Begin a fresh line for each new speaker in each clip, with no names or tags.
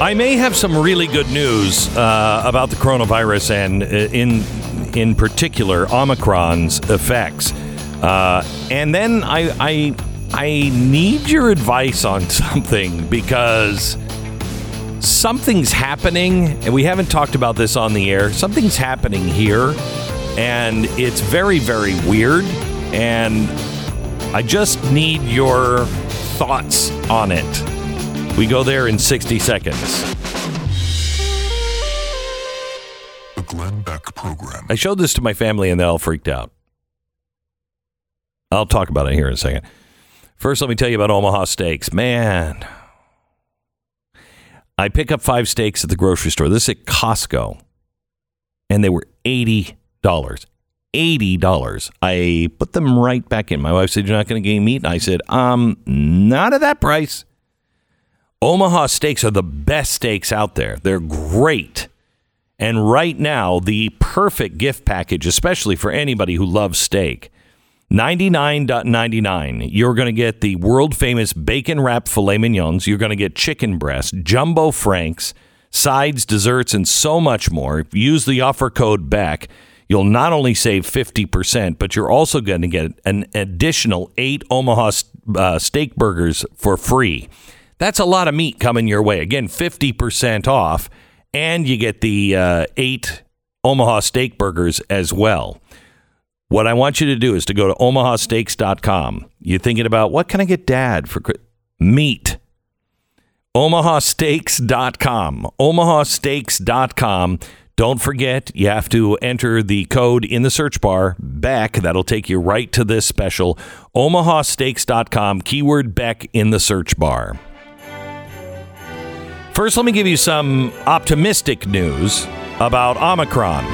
I may have some really good news uh, about the coronavirus and uh, in in particular Omicron's effects. Uh, and then I, I I need your advice on something because something's happening, and we haven't talked about this on the air. Something's happening here, and it's very very weird. And I just need your thoughts on it. We go there in 60 seconds.
The Glenn Beck Program.
I showed this to my family and they all freaked out. I'll talk about it here in a second. First, let me tell you about Omaha Steaks. Man, I pick up five steaks at the grocery store. This is at Costco, and they were $80. $80. I put them right back in. My wife said, You're not going to gain meat? And I said, Um, not at that price. Omaha steaks are the best steaks out there. They're great. And right now, the perfect gift package, especially for anybody who loves steak, 99.99. You're going to get the world famous bacon wrapped filet mignons. You're going to get chicken breast, jumbo franks, sides, desserts, and so much more. Use the offer code BECK, you'll not only save 50%, but you're also going to get an additional eight Omaha uh, steak burgers for free. That's a lot of meat coming your way. Again, 50% off, and you get the uh, eight Omaha steak burgers as well. What I want you to do is to go to omahasteaks.com. You're thinking about what can I get dad for meat? omahasteaks.com. omahasteaks.com. Don't forget, you have to enter the code in the search bar, Beck. That'll take you right to this special. omahasteaks.com, keyword Beck in the search bar. First, let me give you some optimistic news about Omicron.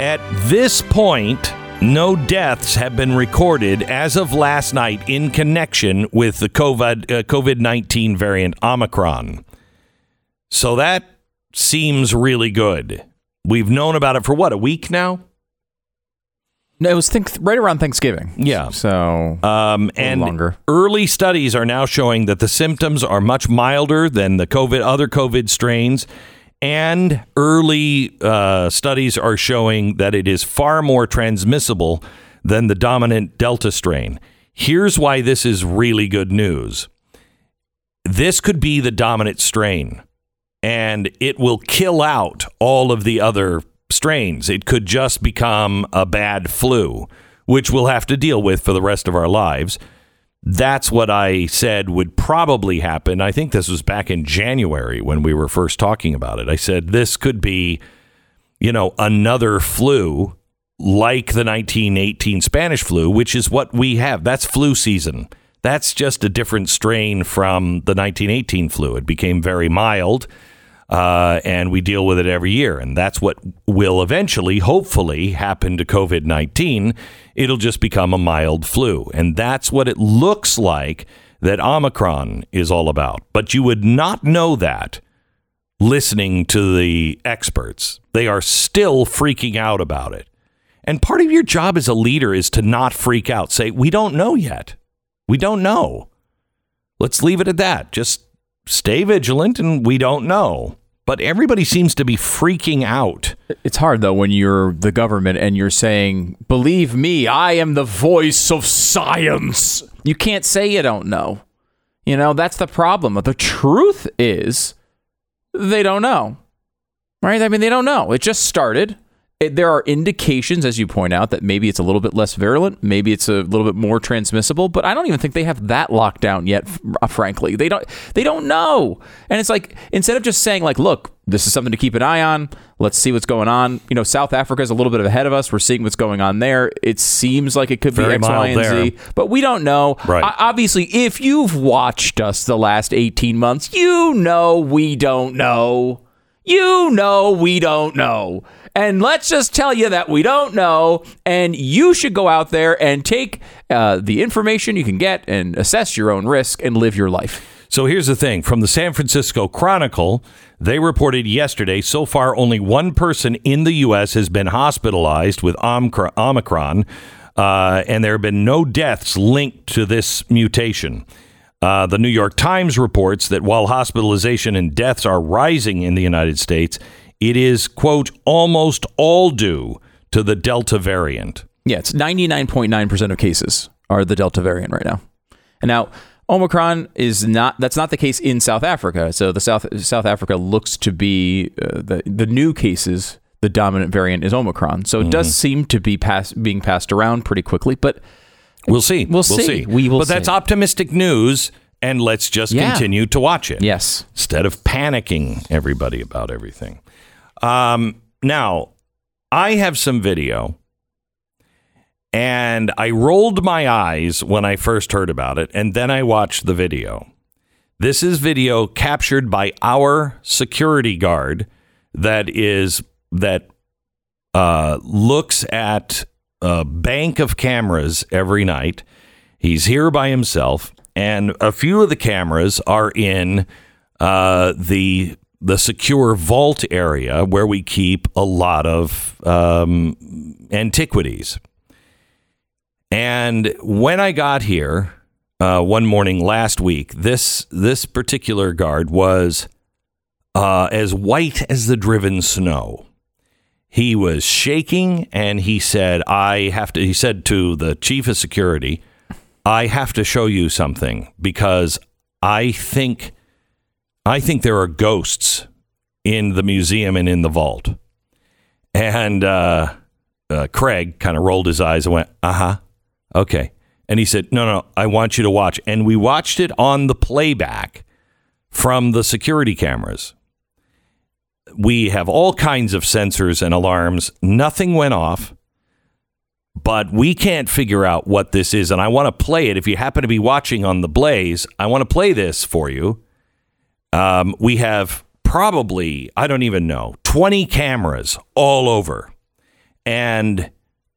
At this point, no deaths have been recorded as of last night in connection with the COVID uh, COVID 19 variant Omicron. So that seems really good. We've known about it for what, a week now?
No, it was think right around Thanksgiving.
Yeah.
So
um, and longer. early studies are now showing that the symptoms are much milder than the COVID other COVID strains, and early uh, studies are showing that it is far more transmissible than the dominant Delta strain. Here's why this is really good news. This could be the dominant strain, and it will kill out all of the other strains. It could just become a bad flu, which we'll have to deal with for the rest of our lives. That's what I said would probably happen. I think this was back in January when we were first talking about it. I said this could be, you know, another flu like the 1918 Spanish flu, which is what we have. That's flu season. That's just a different strain from the 1918 flu. It became very mild uh, and we deal with it every year. And that's what will eventually, hopefully, happen to COVID 19. It'll just become a mild flu. And that's what it looks like that Omicron is all about. But you would not know that listening to the experts. They are still freaking out about it. And part of your job as a leader is to not freak out. Say, we don't know yet. We don't know. Let's leave it at that. Just stay vigilant and we don't know. But everybody seems to be freaking out.
It's hard though when you're the government and you're saying, "Believe me, I am the voice of science." You can't say you don't know. You know, that's the problem. The truth is they don't know. Right? I mean, they don't know. It just started it, there are indications, as you point out, that maybe it's a little bit less virulent, maybe it's a little bit more transmissible, but I don't even think they have that locked down yet. Uh, frankly, they don't. They don't know, and it's like instead of just saying like, "Look, this is something to keep an eye on. Let's see what's going on." You know, South Africa is a little bit ahead of us. We're seeing what's going on there. It seems like it could Very be X, Y, and there. Z, but we don't know.
Right.
I, obviously, if you've watched us the last eighteen months, you know we don't know. You know we don't know. And let's just tell you that we don't know. And you should go out there and take uh, the information you can get and assess your own risk and live your life.
So here's the thing from the San Francisco Chronicle, they reported yesterday so far only one person in the U.S. has been hospitalized with Omicron, uh, and there have been no deaths linked to this mutation. Uh, the New York Times reports that while hospitalization and deaths are rising in the United States, it is, quote, almost all due to the Delta variant.
Yeah, it's 99.9% of cases are the Delta variant right now. And now Omicron is not that's not the case in South Africa. So the South South Africa looks to be uh, the the new cases the dominant variant is Omicron. So it does seem to be pass, being passed around pretty quickly, but
We'll see.
We'll see. We will
But that's optimistic news, and let's just
Yeah.
continue to watch it.
yes.
instead of panicking everybody about everything. Um, now, I have some video, and I rolled my eyes when I first heard about it, and then I watched the video. This is video captured by our security guard that is that uh, looks at a bank of cameras every night. He's here by himself, and a few of the cameras are in uh, the the secure vault area where we keep a lot of um, antiquities. And when I got here uh, one morning last week, this this particular guard was uh, as white as the driven snow. He was shaking, and he said, "I have to." He said to the chief of security, "I have to show you something because I think." I think there are ghosts in the museum and in the vault. And uh, uh, Craig kind of rolled his eyes and went, uh huh, okay. And he said, no, no, I want you to watch. And we watched it on the playback from the security cameras. We have all kinds of sensors and alarms. Nothing went off, but we can't figure out what this is. And I want to play it. If you happen to be watching on the Blaze, I want to play this for you. Um, we have probably, I don't even know, 20 cameras all over. And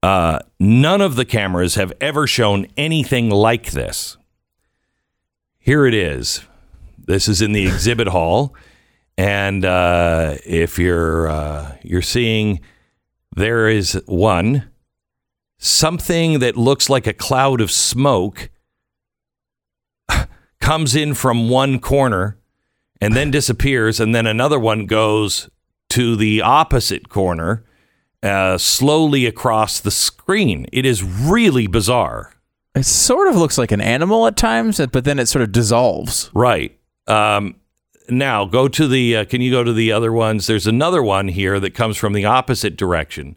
uh, none of the cameras have ever shown anything like this. Here it is. This is in the exhibit hall. And uh, if you're uh, you're seeing, there is one something that looks like a cloud of smoke comes in from one corner and then disappears, and then another one goes to the opposite corner, uh, slowly across the screen. It is really bizarre.
It sort of looks like an animal at times, but then it sort of dissolves.
Right. Um, now go to the. Uh, can you go to the other ones? There's another one here that comes from the opposite direction.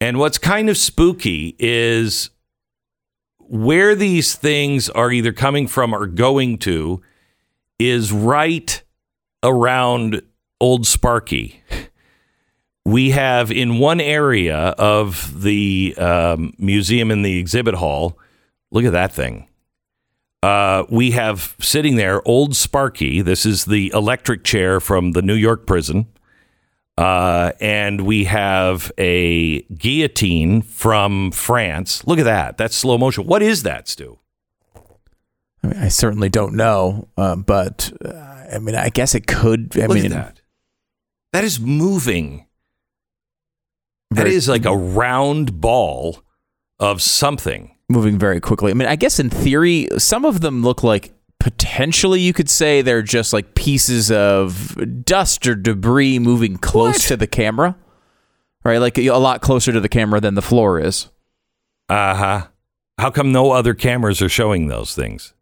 And what's kind of spooky is where these things are either coming from or going to is right around Old Sparky. We have in one area of the um, museum in the exhibit hall, look at that thing. Uh, we have sitting there Old Sparky. This is the electric chair from the New York prison. Uh, and we have a guillotine from France. Look at that. That's slow motion. What is that, Stu?
I, mean, I certainly don't know, uh, but uh, I mean, I guess it could. I
Look
mean,
at that. That is moving. That
Very-
is like a round ball of something.
moving very quickly. I mean, I guess in theory, some of them look like potentially you could say they're just like pieces of dust or debris moving close
What?
to the camera, right? Like a lot closer to the camera than the floor is.
Uh huh. How come no other cameras are showing those things?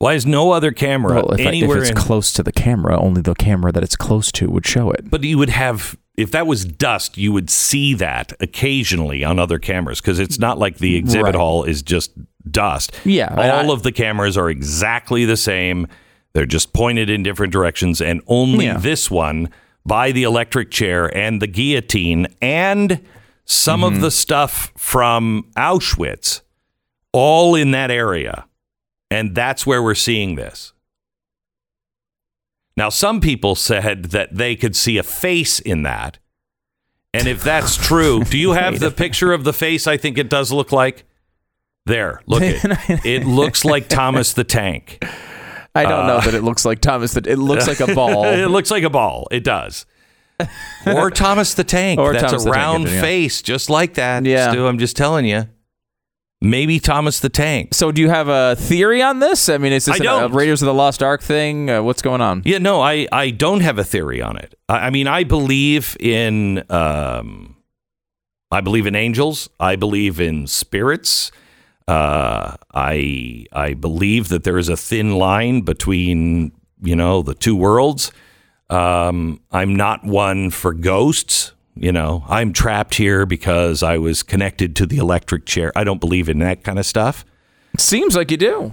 Why is no other camera
Well, if, I- if
anywhere
it's
in?
close to the camera, only the camera that it's close to would show it.
but you would have, if that was dust, you would see that occasionally on other cameras because it's not like the exhibit
Right.
hall is just dust.
Yeah,
all
I-
of the cameras are exactly the same. They're just pointed in different directions, and only
Yeah.
this one by the electric chair and the guillotine and some of mm-hmm. the stuff from Auschwitz, all in that area. And that's where we're seeing this. Now, some people said that they could see a face in that. And if that's true, do you have the picture of the face I think it does look like? There, look it. It looks like Thomas the Tank.
I don't know that it uh, looks like Thomas. That it looks like a ball.
it looks like a ball. It does. Or Thomas the Tank.
Or
That's
Thomas
a
the Tank,
round
yeah.
face, just like that.
Yeah.
Stu, I'm just telling you. Maybe Thomas the Tank.
So, do you have a theory on this? I mean, is this a Raiders of the Lost Ark thing? Uh, what's going on?
Yeah, no, I, I don't have a theory on it. I, I mean, I believe in um, I believe in angels. I believe in spirits. Uh, I I believe that there is a thin line between you know the two worlds. Um, I'm not one for ghosts. You know, I'm trapped here because I was connected to the electric chair. I don't believe in that kind of stuff.
Seems like you do.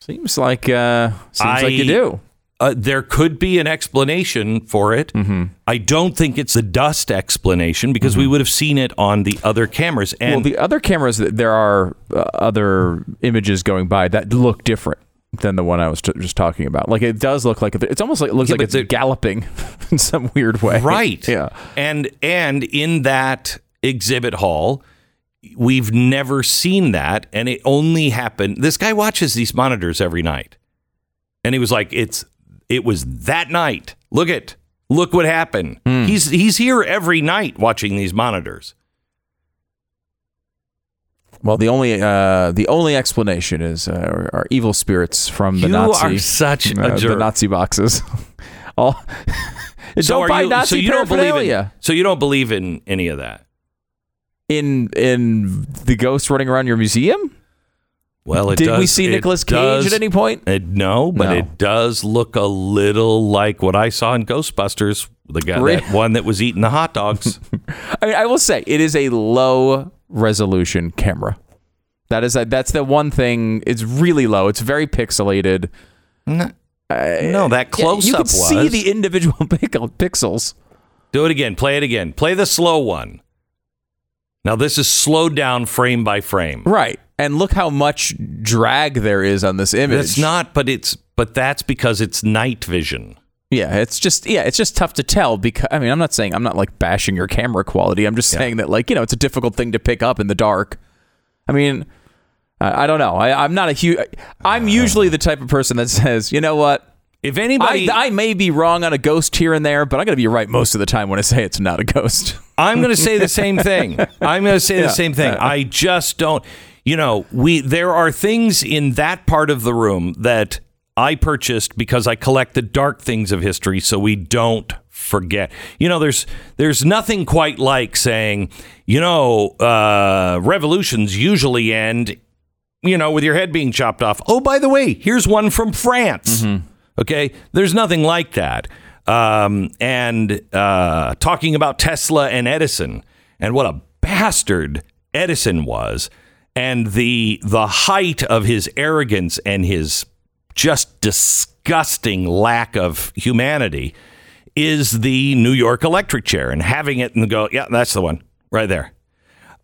Seems like uh, seems like you do.
uh, there could be an explanation for it.
Mm-hmm.
I don't think it's a dust explanation because we would have seen it on the other cameras. And
well, the other cameras, there are uh, other images going by that look different than the one I was t- just talking about. Like it does look like it's almost like it looks
Yeah,
like it's galloping in some weird way.
right,
Yeah.
and and in that exhibit hall, we've never seen that, and it only happened. This guy watches these monitors every night, and he was like, "It's it was that night. Look at look what happened.
Hmm.
He's he's here every night watching these monitors."
Well, the only uh, the only explanation is uh, are, are evil spirits from the
You
Nazi
are such a
uh, the. Nazi boxes. All don't buy
you-
Nazi
so you don't believe in, so you don't believe in any of that.
in in the ghost running around your museum.
Well, it
Did
does,
we see Nicolas Cage
does-
at any point?
It, no, but
No.
it does look a little like what I saw in Ghostbusters. The guy,
Really?
that one that was eating the hot dogs.
I, mean, I will say it is a low resolution camera. That is that's the one thing. It's really low. It's very pixelated.
no, no, that
Yeah,
close
you
up
can
was.
see the individual pixels.
Do it again. Play it again. Play the slow one. Now this is slowed down frame by frame.
Right. And look how much drag there is on this image.
It's not, but it's but that's because it's night vision.
Yeah, it's just yeah, it's just tough to tell because I mean, I'm not saying I'm not like bashing your camera quality. I'm just saying that like, you know, it's a difficult thing to pick up in the dark. I mean, I, I don't know. I, I'm not a huge I'm uh. usually the type of person that says, "You know what?
If
I,
anybody,
I may be wrong on a ghost here and there, but I'm going to be right most of the time when I say it's not a ghost."
I'm going to say the same thing. I'm going to say
Yeah.
the same thing. Uh. I just don't. You know, we there are things in that part of the room that I purchased because I collect the dark things of history, so we don't forget. You know, there's there's nothing quite like saying, you know, uh, revolutions usually end, you know, with your head being chopped off. Oh, by the way, here's one from France. Okay, there's nothing like that. Um, and uh, talking about Tesla and Edison and what a bastard Edison was, and the the height of his arrogance and his just disgusting lack of humanity is the New York electric chair and having it and go, yeah, that's the one right there.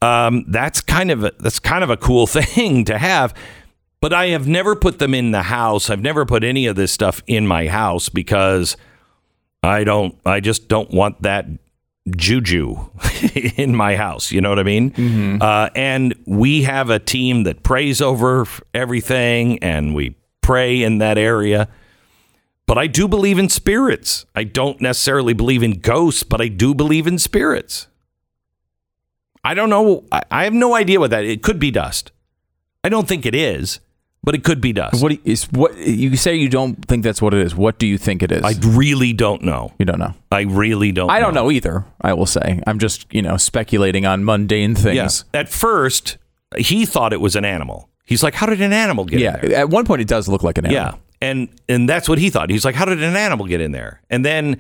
Um, that's kind of a, that's kind of a cool thing to have. But I have never put them in the house. I've never put any of this stuff in my house because I don't. I just don't want that juju in my house. You know what I mean? Uh, and we have a team that prays over everything, and we pray in that area. But I do believe in spirits. I don't necessarily believe in ghosts, but I do believe in spirits. I don't know. I, I have no idea what that. It could be dust. I don't think it is, but it could be dust.
What do what you say you don't think that's what it is. What do you think it is?
I really don't know.
you don't know.
I really don't.
I don't know either, I will say. I'm just, you know, speculating on mundane things.
Yes. At first, he thought it was an animal. He's like, "How did an animal get
Yeah,
in there?"
at one point it does look like an animal.
Yeah, and and that's what he thought. He's like, "How did an animal get in there?" And then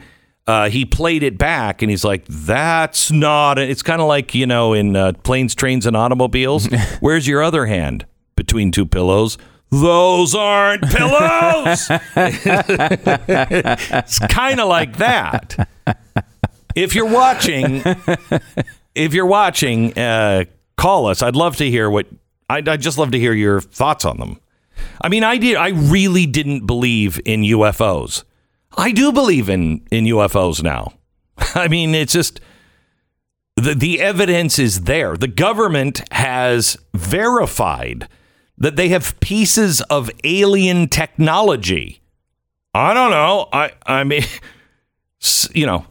uh, he played it back, and he's like, "That's not." It's kind of like you know in uh, planes, trains, and automobiles. Where's your other hand between two pillows? Those aren't pillows. it's kind of like that. If you're watching, if you're watching, uh, call us. I'd love to hear what. I'd, I'd just love to hear your thoughts on them. I mean, I did. I really didn't believe in UFOs. I do believe in in UFOs now. I mean, it's just the the evidence is there. The government has verified that they have pieces of alien technology. I don't know. I I mean, you know,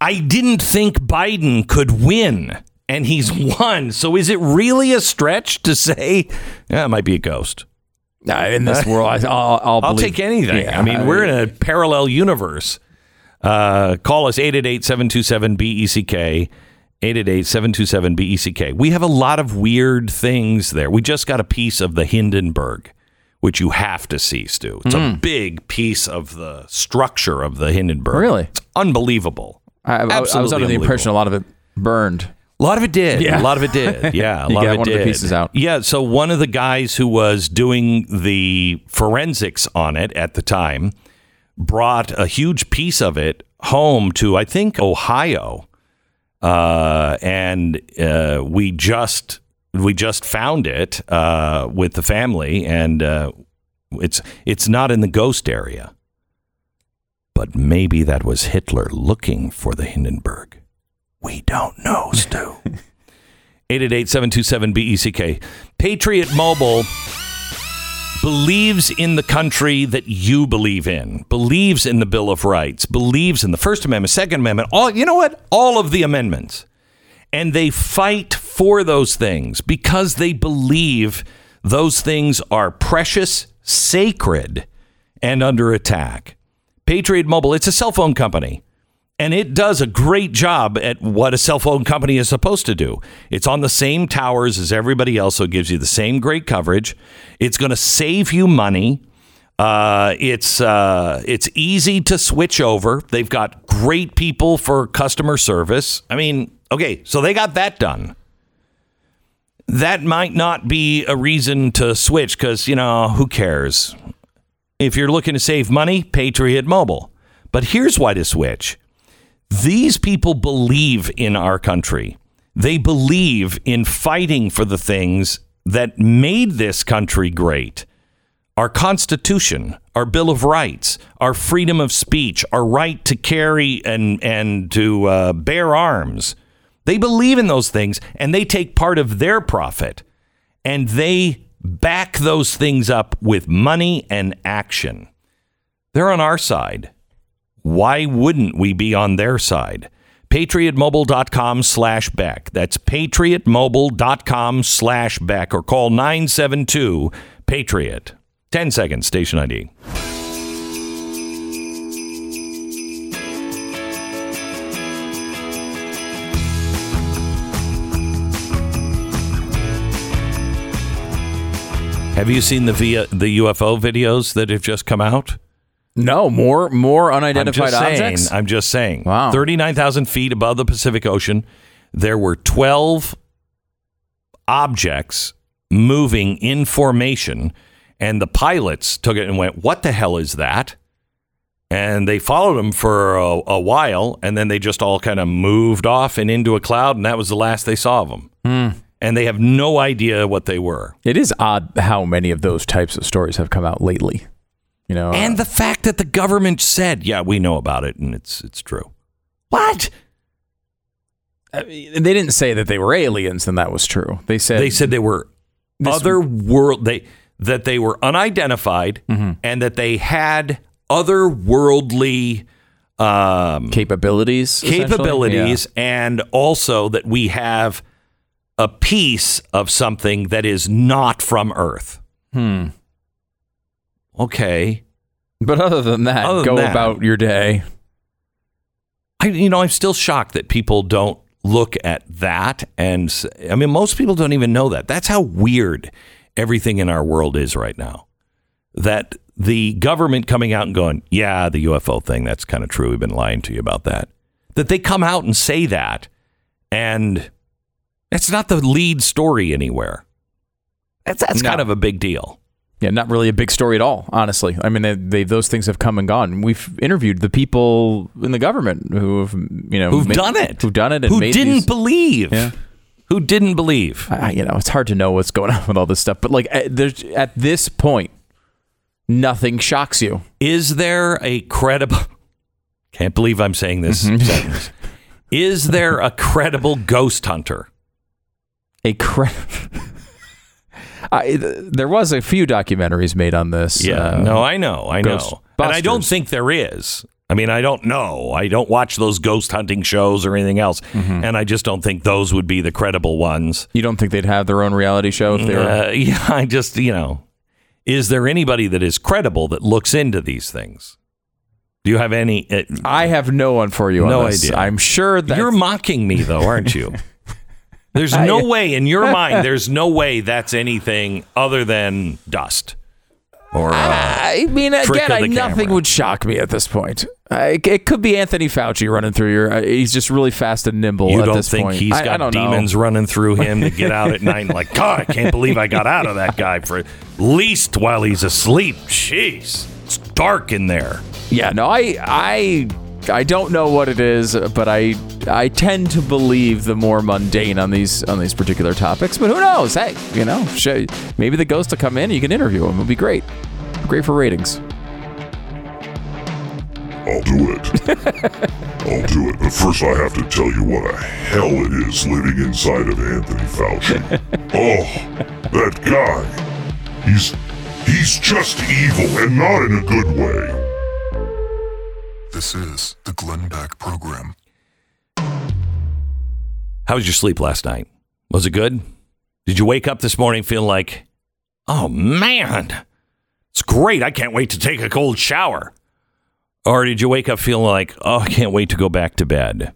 I didn't think Biden could win and he's won. So is it really a stretch to say yeah, it might be a ghost?
Uh, in this world, I, I'll, I'll,
I'll take anything.
Yeah,
I mean, we're in a parallel universe. Uh, call us 888-727-BECK. 888-727-BECK. We have a lot of weird things there. We just got a piece of the Hindenburg, which you have to see, Stu. It's a big piece of the structure of the Hindenburg.
Hmm. Really?
It's unbelievable.
I, I, I was under the impression a lot of it burned.
A lot of it did.
Yeah.
A lot of it did. Yeah. A lot of it
one of the
did.
pieces out.
Yeah. So one of the guys who was doing the forensics on it at the time brought a huge piece of it home to, I think, Ohio. Uh, and uh, we just we just found it uh, with the family, and uh, it's it's not in the ghost area. But maybe that was Hitler looking for the Hindenburg. We don't know, Stu. 888-727-BECK. Patriot Mobile believes in the country that you believe in, believes in the Bill of Rights, believes in the First Amendment, Second Amendment, all you know what? All of the amendments. And they fight for those things because they believe those things are precious, sacred, and under attack. Patriot Mobile, it's a cell phone company. And it does a great job at what a cell phone company is supposed to do. It's on the same towers as everybody else, so it gives you the same great coverage. It's going to save you money. Uh, it's uh, it's easy to switch over. They've got great people for customer service. I mean, okay, so they got that done. That might not be a reason to switch because you know who cares. If you're looking to save money, Patriot Mobile. But here's why to switch. These people believe in our country. They believe in fighting for the things that made this country great. Our Constitution, our Bill of Rights, our freedom of speech, our right to carry and, and to uh, bear arms. They believe in those things and they take part of their profit and they back those things up with money and action. They're on our side why wouldn't we be on their side? PatriotMobile.com slash Beck. That's PatriotMobile.com slash Beck or call 972 Patriot. 10 seconds, station ID. Have you seen the via, the UFO videos that have just come out?
No, more more
I'm
unidentified
just saying.
objects.
I'm just saying.
Wow.
39,000 feet above the Pacific Ocean, there were 12 objects moving in formation, and the pilots took it and went, What the hell is that? And they followed them for a, a while, and then they just all kind of moved off and into a cloud, and that was the last they saw of them.
Hmm.
And they have no idea what they were.
It is odd how many of those types of stories have come out lately. You know,
And the fact that the government said, "Yeah, we know about it, and it's it's true." What?
uh, they didn't say that they were aliens, and that was true. They said
They said they were
This-
other world. They that they were unidentified,
Mm-hmm.
and that they had otherworldly um,
capabilities, essentially?
capabilities, and also that we have a piece of something that is not from Earth.
Hmm.
Okay.
But other than that,
Other than
go
that-
about your day.
I, you know, I'm still shocked that people don't look at that. And I mean, most people don't even know that. That's how weird everything in our world is right now. That the government coming out and going, yeah, the UFO thing, that's kind of true. We've been lying to you about that. That they come out and say that. And it's not the lead story anywhere. That's, that's
No.
kind of a big deal.
Yeah, not really a big story at all, honestly. I mean, they, they, those things have come and gone. We've interviewed the people in the government who have, you know,
Who've
made-
done it.
who've done it, and
Who didn't
these-
believe.
Yeah.
Who didn't believe.
I, you know, it's hard to know what's going on with all this stuff. But like, at, there's at this point, nothing shocks you.
Is there a credible? Can't believe I'm saying this mm-hmm. sentence. Is there a credible ghost hunter?
A cre- I, th- there was a few documentaries made on this.
Yeah,
uh,
no, I know, I know, and I don't think there is. I mean, I don't know. I don't watch those ghost hunting shows or anything else, and I just don't think those would be the credible ones.
You don't think they'd have their own reality show if they were?
Uh, yeah, I just you know, is there anybody that is credible that looks into these things? Do you have any? Uh,
I have no one for you.
No
on this.
idea.
I'm sure that
You're mocking me, though, aren't you? There's no way in your mind. There's no way that's anything other than dust. Or uh,
I mean, again, I, nothing
camera.
would shock me at this point. I, it could be Anthony Fauci running through your. Uh, he's just really fast and nimble.
you
at
don't
this
think
point.
he's
I- I
got
don't know.
demons running through him to get out at night? And like, God, I can't believe I got out of that guy for at least while he's asleep. Jeez, it's dark in there.
Yeah, no, I, I, I don't know what it is, but I, I tend to believe the more mundane on these on these particular topics. But who knows? Hey, you know, maybe the ghost will come in. and You can interview him. It'll be great. Great for ratings.
I'll do it. I'll do it. But first, I have to tell you what a hell it is living inside of Anthony Fauci. oh, that guy. He's he's just evil and not in a good way.
This is the Glenn Beck Program.
How was your sleep last night? Was it good? Did you wake up this morning feeling like, oh man, it's great. I can't wait to take a cold shower. Or did you wake up feeling like, oh, I can't wait to go back to bed?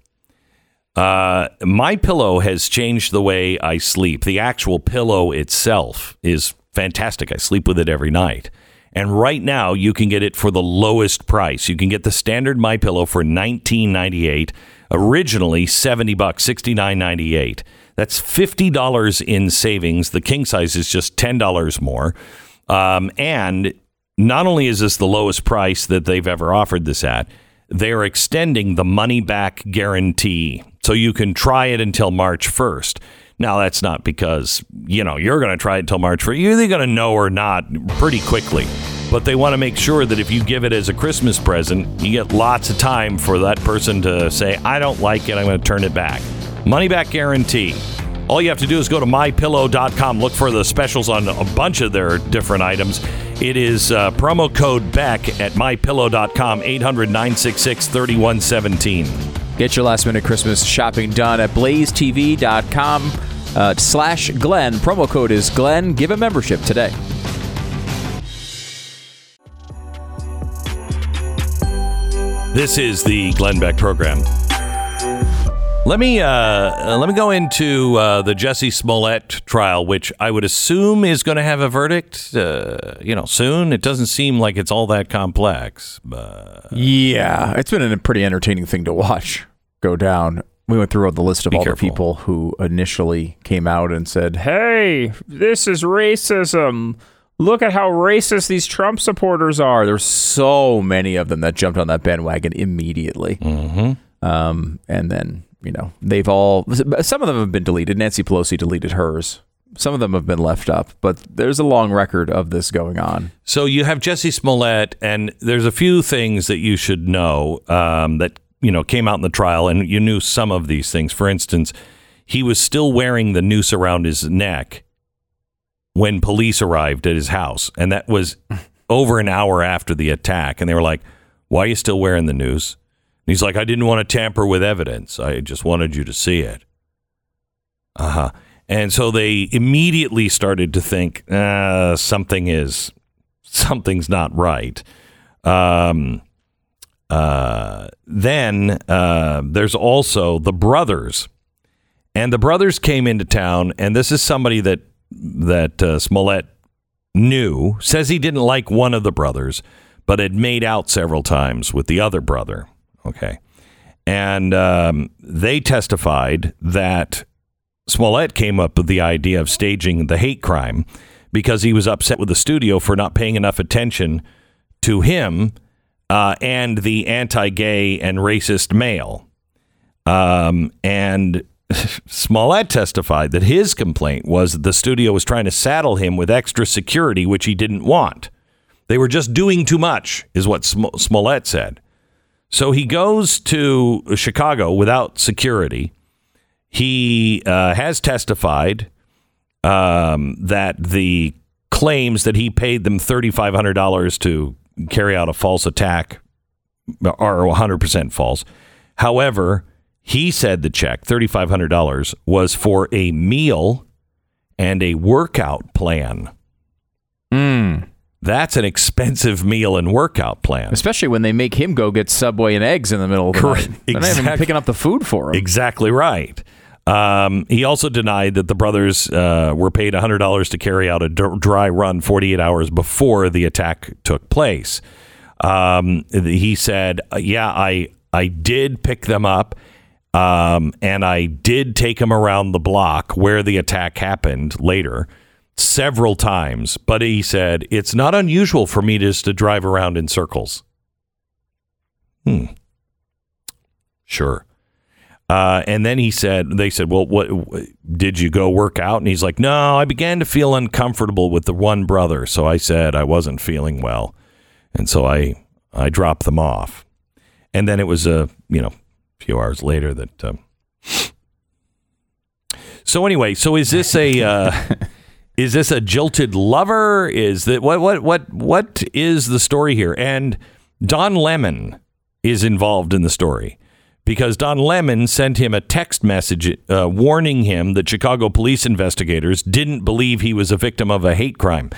Uh, my pillow has changed the way I sleep. The actual pillow itself is fantastic. I sleep with it every night. And right now, you can get it for the lowest price. You can get the standard My Pillow for nineteen ninety eight. Originally seventy bucks, sixty nine ninety eight. That's fifty dollars in savings. The king size is just ten dollars more. Um, and not only is this the lowest price that they've ever offered this at, they're extending the money back guarantee. So you can try it until March 1st. Now, that's not because, you know, you're going to try it until March 1st. You're either going to know or not pretty quickly. But they want to make sure that if you give it as a Christmas present, you get lots of time for that person to say, I don't like it, I'm going to turn it back. Money back guarantee. All you have to do is go to mypillow.com, look for the specials on a bunch of their different items. It is uh, promo code BECK at mypillow.com, 800 966 3117.
Get your last minute Christmas shopping done at blazetv.com uh, slash Glenn. Promo code is Glenn. Give a membership today.
This is the Glenn Beck program. Let me uh, uh, let me go into uh, the Jussie Smollett trial, which I would assume is going to have a verdict. Uh, you know, soon. It doesn't seem like it's all that complex. But
Yeah, it's been a pretty entertaining thing to watch go down. We went through the list of
Be
all
careful.
the people who initially came out and said, "Hey, this is racism. Look at how racist these Trump supporters are." There's so many of them that jumped on that bandwagon immediately. Mm-hmm. Um, and then you know they've all some of them have been deleted. Nancy Pelosi deleted hers. Some of them have been left up, but there's a long record of this going on.
So you have Jussie Smollett, and there's a few things that you should know um, that you know came out in the trial, and you knew some of these things. For instance, he was still wearing the noose around his neck when police arrived at his house, and that was over an hour after the attack. And they were like, "Why are you still wearing the noose?" And he's like, "I didn't want to tamper with evidence. I just wanted you to see it." Uh huh. And so they immediately started to think uh, something is something's not right. Um, uh, then uh, there's also the brothers, and the brothers came into town, and this is somebody that that uh, Smollett knew. Says he didn't like one of the brothers, but had made out several times with the other brother. Okay, and um, they testified that Smollett came up with the idea of staging the hate crime because he was upset with the studio for not paying enough attention to him uh, and the anti-gay and racist mail. Um, and Smollett testified that his complaint was that the studio was trying to saddle him with extra security, which he didn't want. They were just doing too much, is what Sm- Smollett said. So he goes to Chicago without security. He uh, has testified um, that the claims that he paid them $3,500 to carry out a false attack are 100% false. However, he said the check, $3,500, was for a meal and a workout plan. Hmm. That's an expensive meal and workout plan.
Especially when they make him go get Subway and eggs in the middle of the
Correct.
night. They're not even picking up the food for him.
Exactly right. Um, he also denied that the brothers uh, were paid $100 to carry out a dry run 48 hours before the attack took place. Um, he said, uh, "Yeah, I I did pick them up, um, and I did take them around the block where the attack happened later." Several times, but he said it's not unusual for me just to drive around in circles. Hmm. Sure. Uh, and then he said, they said, well, what did you go work out? And he's like, no, I began to feel uncomfortable with the one brother. So I said I wasn't feeling well. And so I, I dropped them off. And then it was a, you know, a few hours later that, um, so anyway, so is this a, uh, is this a jilted lover? Is that what, what, what, what is the story here? And Don Lemon is involved in the story because Don Lemon sent him a text message uh, warning him that Chicago police investigators didn't believe he was a victim of a hate crime.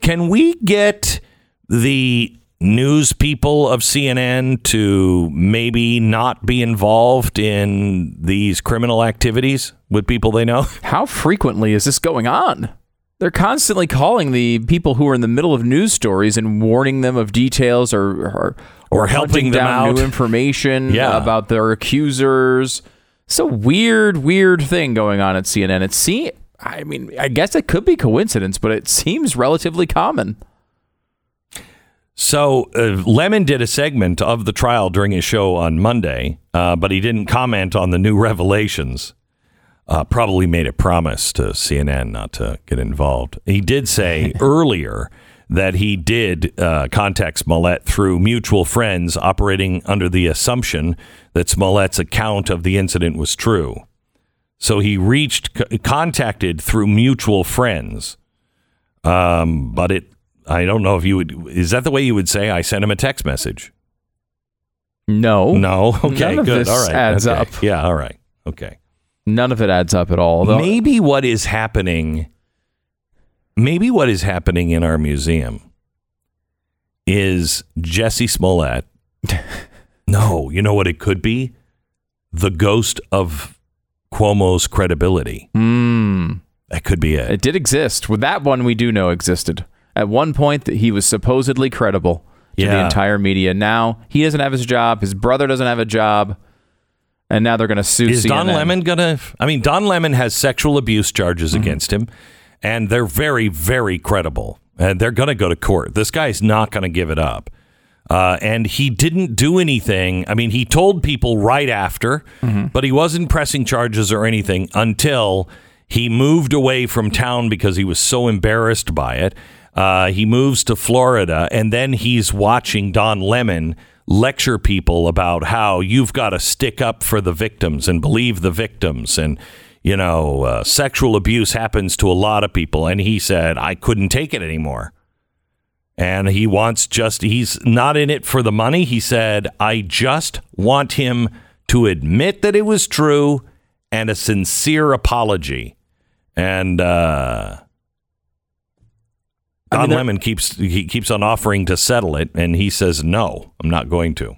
Can we get the news people of CNN to maybe not be involved in these criminal activities with people they know?
How frequently is this going on? They're constantly calling the people who are in the middle of news stories and warning them of details or or,
Or helping them out.
new information
Yeah.
about their accusers. It's a weird, weird thing going on at CNN. It see, I mean, I guess it could be coincidence, but it seems relatively common.
So uh, Lemon did a segment of the trial during his show on Monday, uh, but he didn't comment on the new revelations. Uh, probably made a promise to CNN not to get involved. He did say earlier that he did uh, contact Smollett through mutual friends, operating under the assumption that Smollett's account of the incident was true. So he reached, c- contacted through mutual friends. Um, but it, I don't know if you would, is that the way you would say I sent him a text message?
No,
No. Okay, good.
this
all right.
adds
Okay.
up.
Yeah. All right. Okay.
None of it adds up at all. Although,
maybe what is happening, maybe what is happening in our museum is Jussie Smollett. no, you know what it could be? The ghost of Cuomo's credibility.
Hmm.
That could be it.
It did exist. With that one, we do know existed. At one point, that he was supposedly credible to the entire media. Now he doesn't have his job. His brother doesn't have a job, and now they're going to sue.
Is Don Lemon gonna? I mean, Don Lemon has sexual abuse charges
Mm-hmm.
against him, and they're very, very credible, and they're gonna go to court. This guy's not gonna give it up, uh, and he didn't do anything. I mean, he told people right after,
Mm-hmm.
but he wasn't pressing charges or anything until he moved away from town because he was so embarrassed by it. Uh, he moves to Florida, and then he's watching Don Lemon lecture people about how you've got to stick up for the victims and believe the victims, and you know, uh, sexual abuse happens to a lot of people. And he said, I couldn't take it anymore. And he wants just, he's not in it for the money. He said, I just want him to admit that it was true and a sincere apology. And, uh,
I mean,
Don Lemon keeps he keeps on offering to settle it, and he says no, I'm not going to.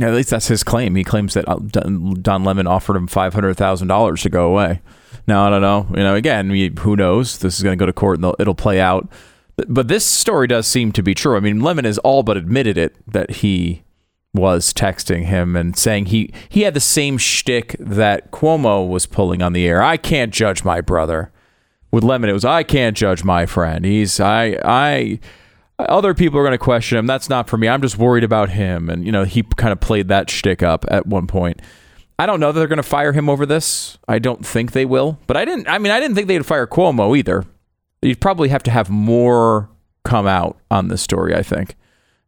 At least that's his claim. He claims that uh, Don Don Lemon offered him five hundred thousand dollars to go away. Now I don't know. You know, again, we, who knows? This is going to go to court and it'll play out. But, but this story does seem to be true. I mean, Lemon has all but admitted it that he was texting him and saying he he had the same shtick that Cuomo was pulling on the air. I can't judge my brother. With Lemon, it was I can't judge my friend. He's I I other people are going to question him. That's not for me. I'm just worried about him. And, you know, he kind of played that shtick up at one point. I don't know that they're going to fire him over this. I don't think they will. But I didn't, I mean, I didn't think they'd fire Cuomo either. You'd probably have to have more come out on this story, I think.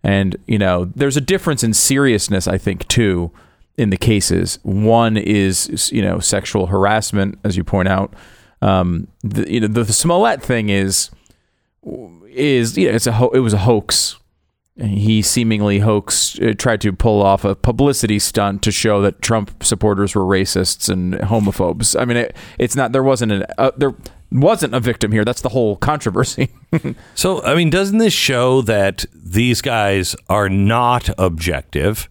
And, you know, there's a difference in seriousness, I think, too, in the cases. One is, you know, sexual harassment, as you point out. Um, the, you know, the, Smollett thing is, is you know, it's a ho- it was a hoax. he seemingly hoaxed, uh, tried to pull off a publicity stunt to show that Trump supporters were racists and homophobes. I mean, it, it's not. There wasn't an uh, there wasn't a victim here. That's the whole controversy.
So, I mean, doesn't this show that these guys are not objective?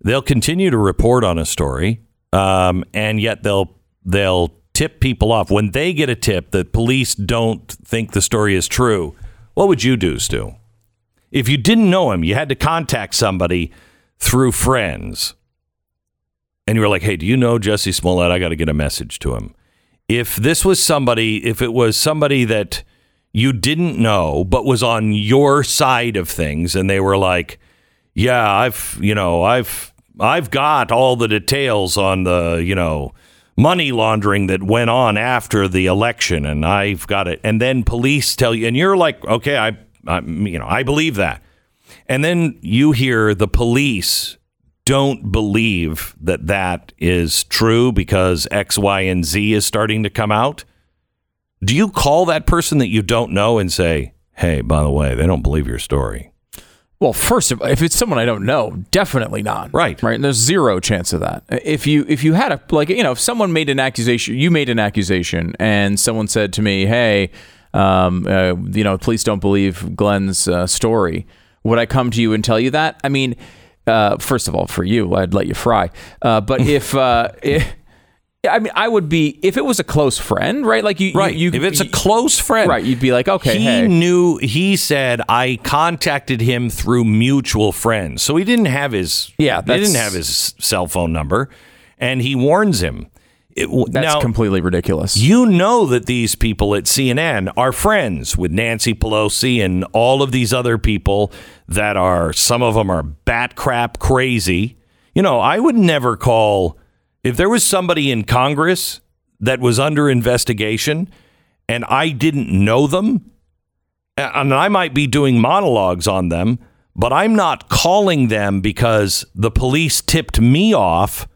They'll continue to report on a story, um, and yet they'll they'll tip people off when they get a tip that police don't think the story is true. What would you do, Stu? If you didn't know him, you had to contact somebody through friends, and you were like, "Hey, do you know Jussie Smollett? I got to get a message to him." If this was somebody, if it was somebody that you didn't know but was on your side of things and they were like yeah i've you know i've i've got all the details on the you know money laundering that went on after the election and i've got it. And then police tell you and you're like okay i, I you know i believe that. And then you hear the police don't believe that that is true because x y and z is starting to come out. Do you call that person that you don't know and say, "Hey, by the way, they don't believe your story"?
Well, first of all, if it's someone I don't know, definitely not.
Right.
Right. And there's zero chance of that. If you if you had a like you know if someone made an accusation, you made an accusation, and someone said to me, "Hey, um, uh, you know, please don't believe Glenn's uh, story," would I come to you and tell you that? I mean, uh, first of all, for you, I'd let you fry. Uh, but if uh, I mean, I would be if it was a close friend, right? Like you,
Right.
You,
if it's a close friend,
right? You'd be like, okay,
he
hey,
knew. He said I contacted him through mutual friends, so he didn't have his.
Yeah,
he didn't have his cell phone number, and he warns him. It,
that's
now,
completely ridiculous.
You know that these people at CNN are friends with Nancy Pelosi and all of these other people that are, some of them are bat crap crazy. You know, I would never call, if there was somebody in Congress that was under investigation and I didn't know them, and I might be doing monologues on them, but I'm not calling them because the police tipped me off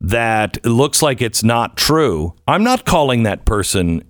that it looks like it's not true, I'm not calling that person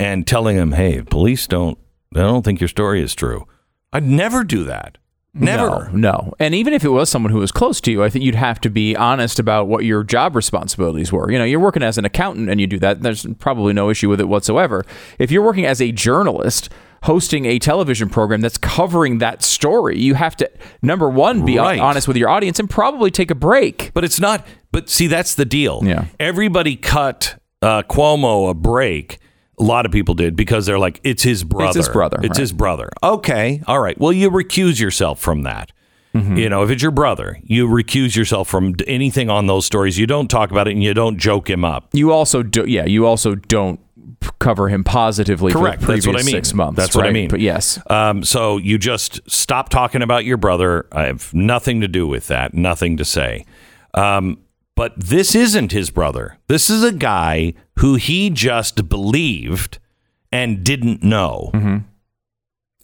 and telling them, "Hey, police don't I don't think your story is true." I'd never do that. Never.
No, no. And even if it was someone who was close to you, I think you'd have to be honest about what your job responsibilities were. You know, you're working as an accountant and you do that. There's probably no issue with it whatsoever. If you're working as a journalist, hosting a television program that's covering that story, you have to number one be
Right.
honest with your audience and probably take a break.
But it's not. But see, that's the deal.
Yeah.
Everybody cut uh, Cuomo a break. A lot of people did because they're like, it's his brother.
It's his brother,
It's
right.
his brother. Okay. All right. Well, you recuse yourself from that.
Mm-hmm.
You know, if it's your brother, you recuse yourself from anything on those stories. You don't talk about it and you don't joke him up.
You also do, yeah. You also don't cover him positively
Correct.
for the
That's what I mean.
six months.
That's what I mean.
But yes,
Um, so you just stop talking about your brother. I have nothing to do with that. Nothing to say. Um, but this isn't his brother. This is a guy who he just believed and didn't know.
Mm-hmm.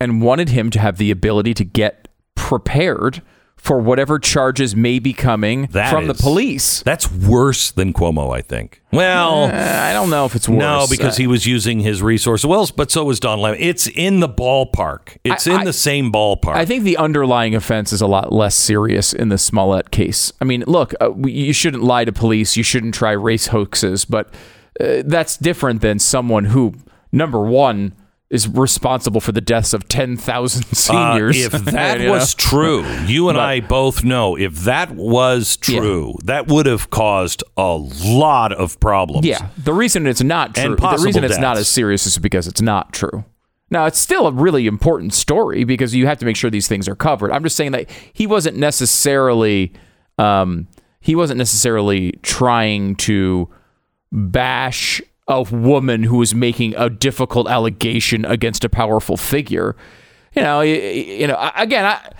and wanted him to have the ability to get prepared for whatever charges may be coming
That
from the police.
That's worse than Cuomo, I think. Well,
Uh, I don't know if it's worse.
no, because he was using his resources. Well, but so was Don Lemon. It's in the ballpark. It's
I-
in
I-
the same ballpark.
I think the underlying offense is a lot less serious in the Smollett case. I mean, look, uh, you shouldn't lie to police. You shouldn't try race hoaxes, but uh, that's different than someone who, number one, is responsible for the deaths of 10,000
Uh,
seniors.
if that
You know?
was true, you and
But-
I both know if that was true, that would have caused a lot of problems.
Yeah, the reason it's not true,
And
the reason it's not as serious is because it's not true. Now, it's still a really important story because you have to make sure these things are covered. I'm just saying that he wasn't necessarily um, he wasn't necessarily trying to bash a woman who is making a difficult allegation against a powerful figure. You know, y- y- you know. Again, I,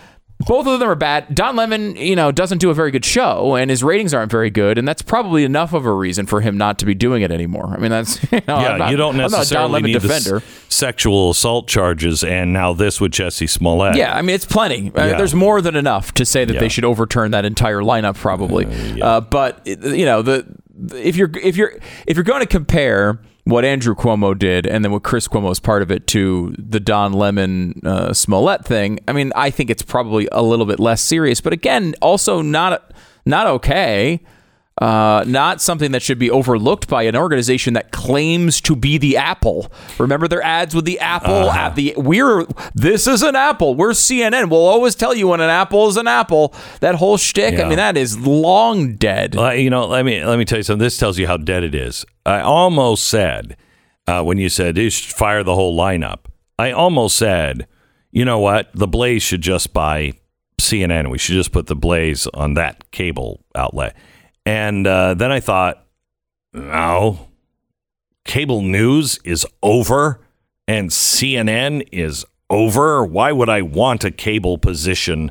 both of them are bad. Don Lemon, you know, doesn't do a very good show, and his ratings aren't very good, and that's probably enough of a reason for him not to be doing it anymore. I mean, that's you know,
Yeah,
not-
you don't
I'm not a Don
necessarily
Lemon
need the s- sexual assault charges, and now this with Jussie Smollett.
Yeah, I mean it's plenty. Uh, there's more than enough to say that
Yeah.
they should overturn that entire lineup, probably. Uh, but you know, the- if you're if you're if you're going to compare what Andrew Cuomo did, and then what Chris Cuomo is part of it to the Don Lemon uh, Smollett thing. I mean, I think it's probably a little bit less serious, but again, also not not okay. Uh, not something that should be overlooked by an organization that claims to be the Apple. Remember their ads with the Apple?
Uh-huh.
At the we're this is an Apple. We're CNN. We'll always tell you when an Apple is an Apple. That whole shtick. I mean, that is long dead.
Uh, you know, let me let me tell you something. This tells you how dead it is. I almost said uh, when you said you should fire the whole lineup. I almost said, you know what, the Blaze should just buy CNN. We should just put the Blaze on that cable outlet. And uh, then I thought, no, cable news is over, and CNN is over. Why would I want a cable position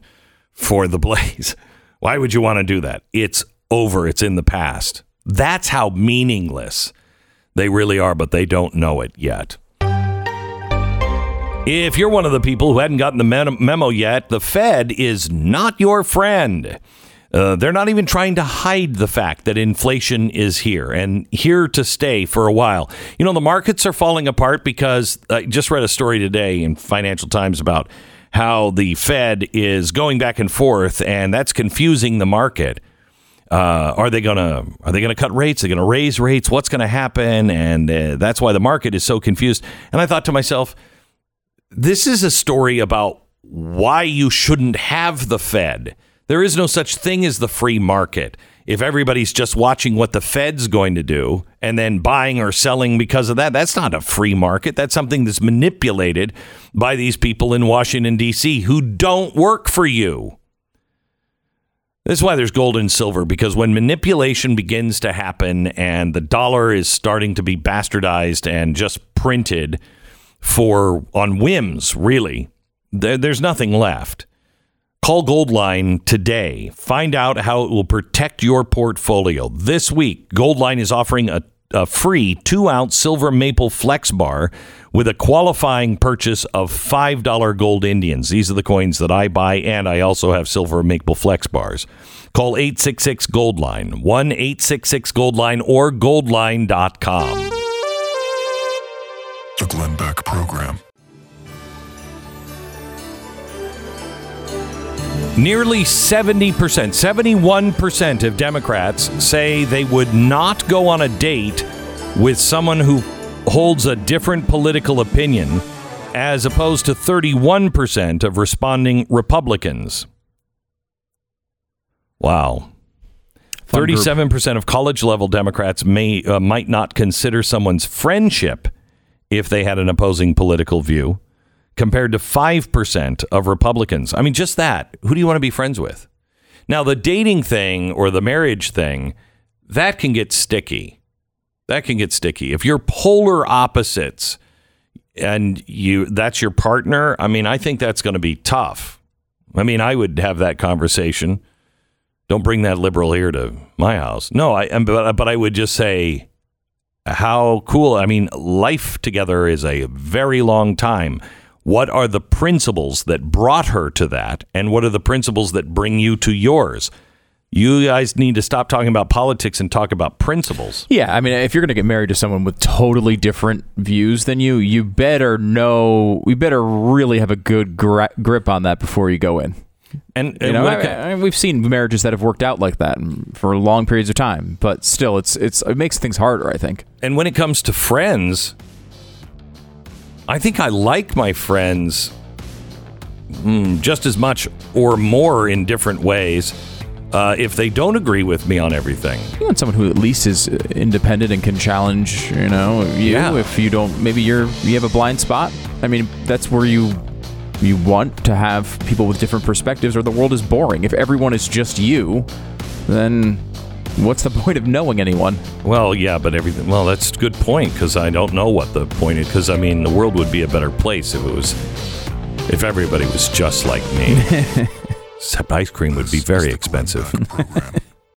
for the Blaze? Why would you want to do that? It's over. It's in the past. That's how meaningless they really are, but they don't know it yet. If you're one of the people who hadn't gotten the memo yet, the Fed is not your friend. Uh, they're not even trying to hide the fact that inflation is here and here to stay for a while. You know, the markets are falling apart because I just read a story today in Financial Times about how the Fed is going back and forth, and that's confusing the market. Uh, are they gonna are they gonna cut rates? Are they gonna raise rates? What's gonna happen? And uh, that's why the market is so confused. And I thought to myself, this is a story about why you shouldn't have the Fed. There is no such thing as the free market. If everybody's just watching what the Fed's going to do and then buying or selling because of that, that's not a free market. That's something that's manipulated by these people in Washington, D.C., who don't work for you. This is why there's gold and silver because when manipulation begins to happen and the dollar is starting to be bastardized and just printed for on whims, really, there, there's nothing left. Call Goldline today. Find out how it will protect your portfolio. This week, Goldline is offering a, a free two ounce silver maple flex bar with a qualifying purchase of $5 gold Indians. These are the coins that I buy, and I also have silver maple flex bars. Call 866 Goldline, 1 866 Goldline, or goldline.com.
The Glenn Beck Program.
Nearly 70%, 71% of Democrats say they would not go on a date with someone who holds a different political opinion, as opposed to 31% of responding Republicans. Wow. 37% of college level Democrats may uh, might not consider someone's friendship if they had an opposing political view compared to 5% of Republicans. I mean, just that. Who do you want to be friends with? Now, the dating thing or the marriage thing, that can get sticky. That can get sticky. If you're polar opposites and you that's your partner, I mean, I think that's going to be tough. I mean, I would have that conversation. Don't bring that liberal here to my house. No, I but, but I would just say how cool. I mean, life together is a very long time. What are the principles that brought her to that? And what are the principles that bring you to yours? You guys need to stop talking about politics and talk about principles.
Yeah, I mean, if you're going to get married to someone with totally different views than you, you better know, you better really have a good gra- grip on that before you go in.
And,
You know,
when
I, I- we've seen marriages that have worked out like that for long periods of time, but still, it's it's it makes things harder. I think.
and when it comes to friends, I think I like my friends mm, just as much or more in different ways. Uh, if they don't agree with me on everything,
You want someone who at least is uh, independent and can challenge, you know, you.
Yeah.
If you don't, maybe you're you have a blind spot. I mean, that's where you you want to have people with different perspectives, or the world is boring. If everyone is just you, then what's the point of knowing anyone?
Well, yeah, but everything. Well, that's a good point because I don't know what the point is. Because I mean, the world would be a better place if it was, if everybody was just like me. Except ice cream would be very expensive.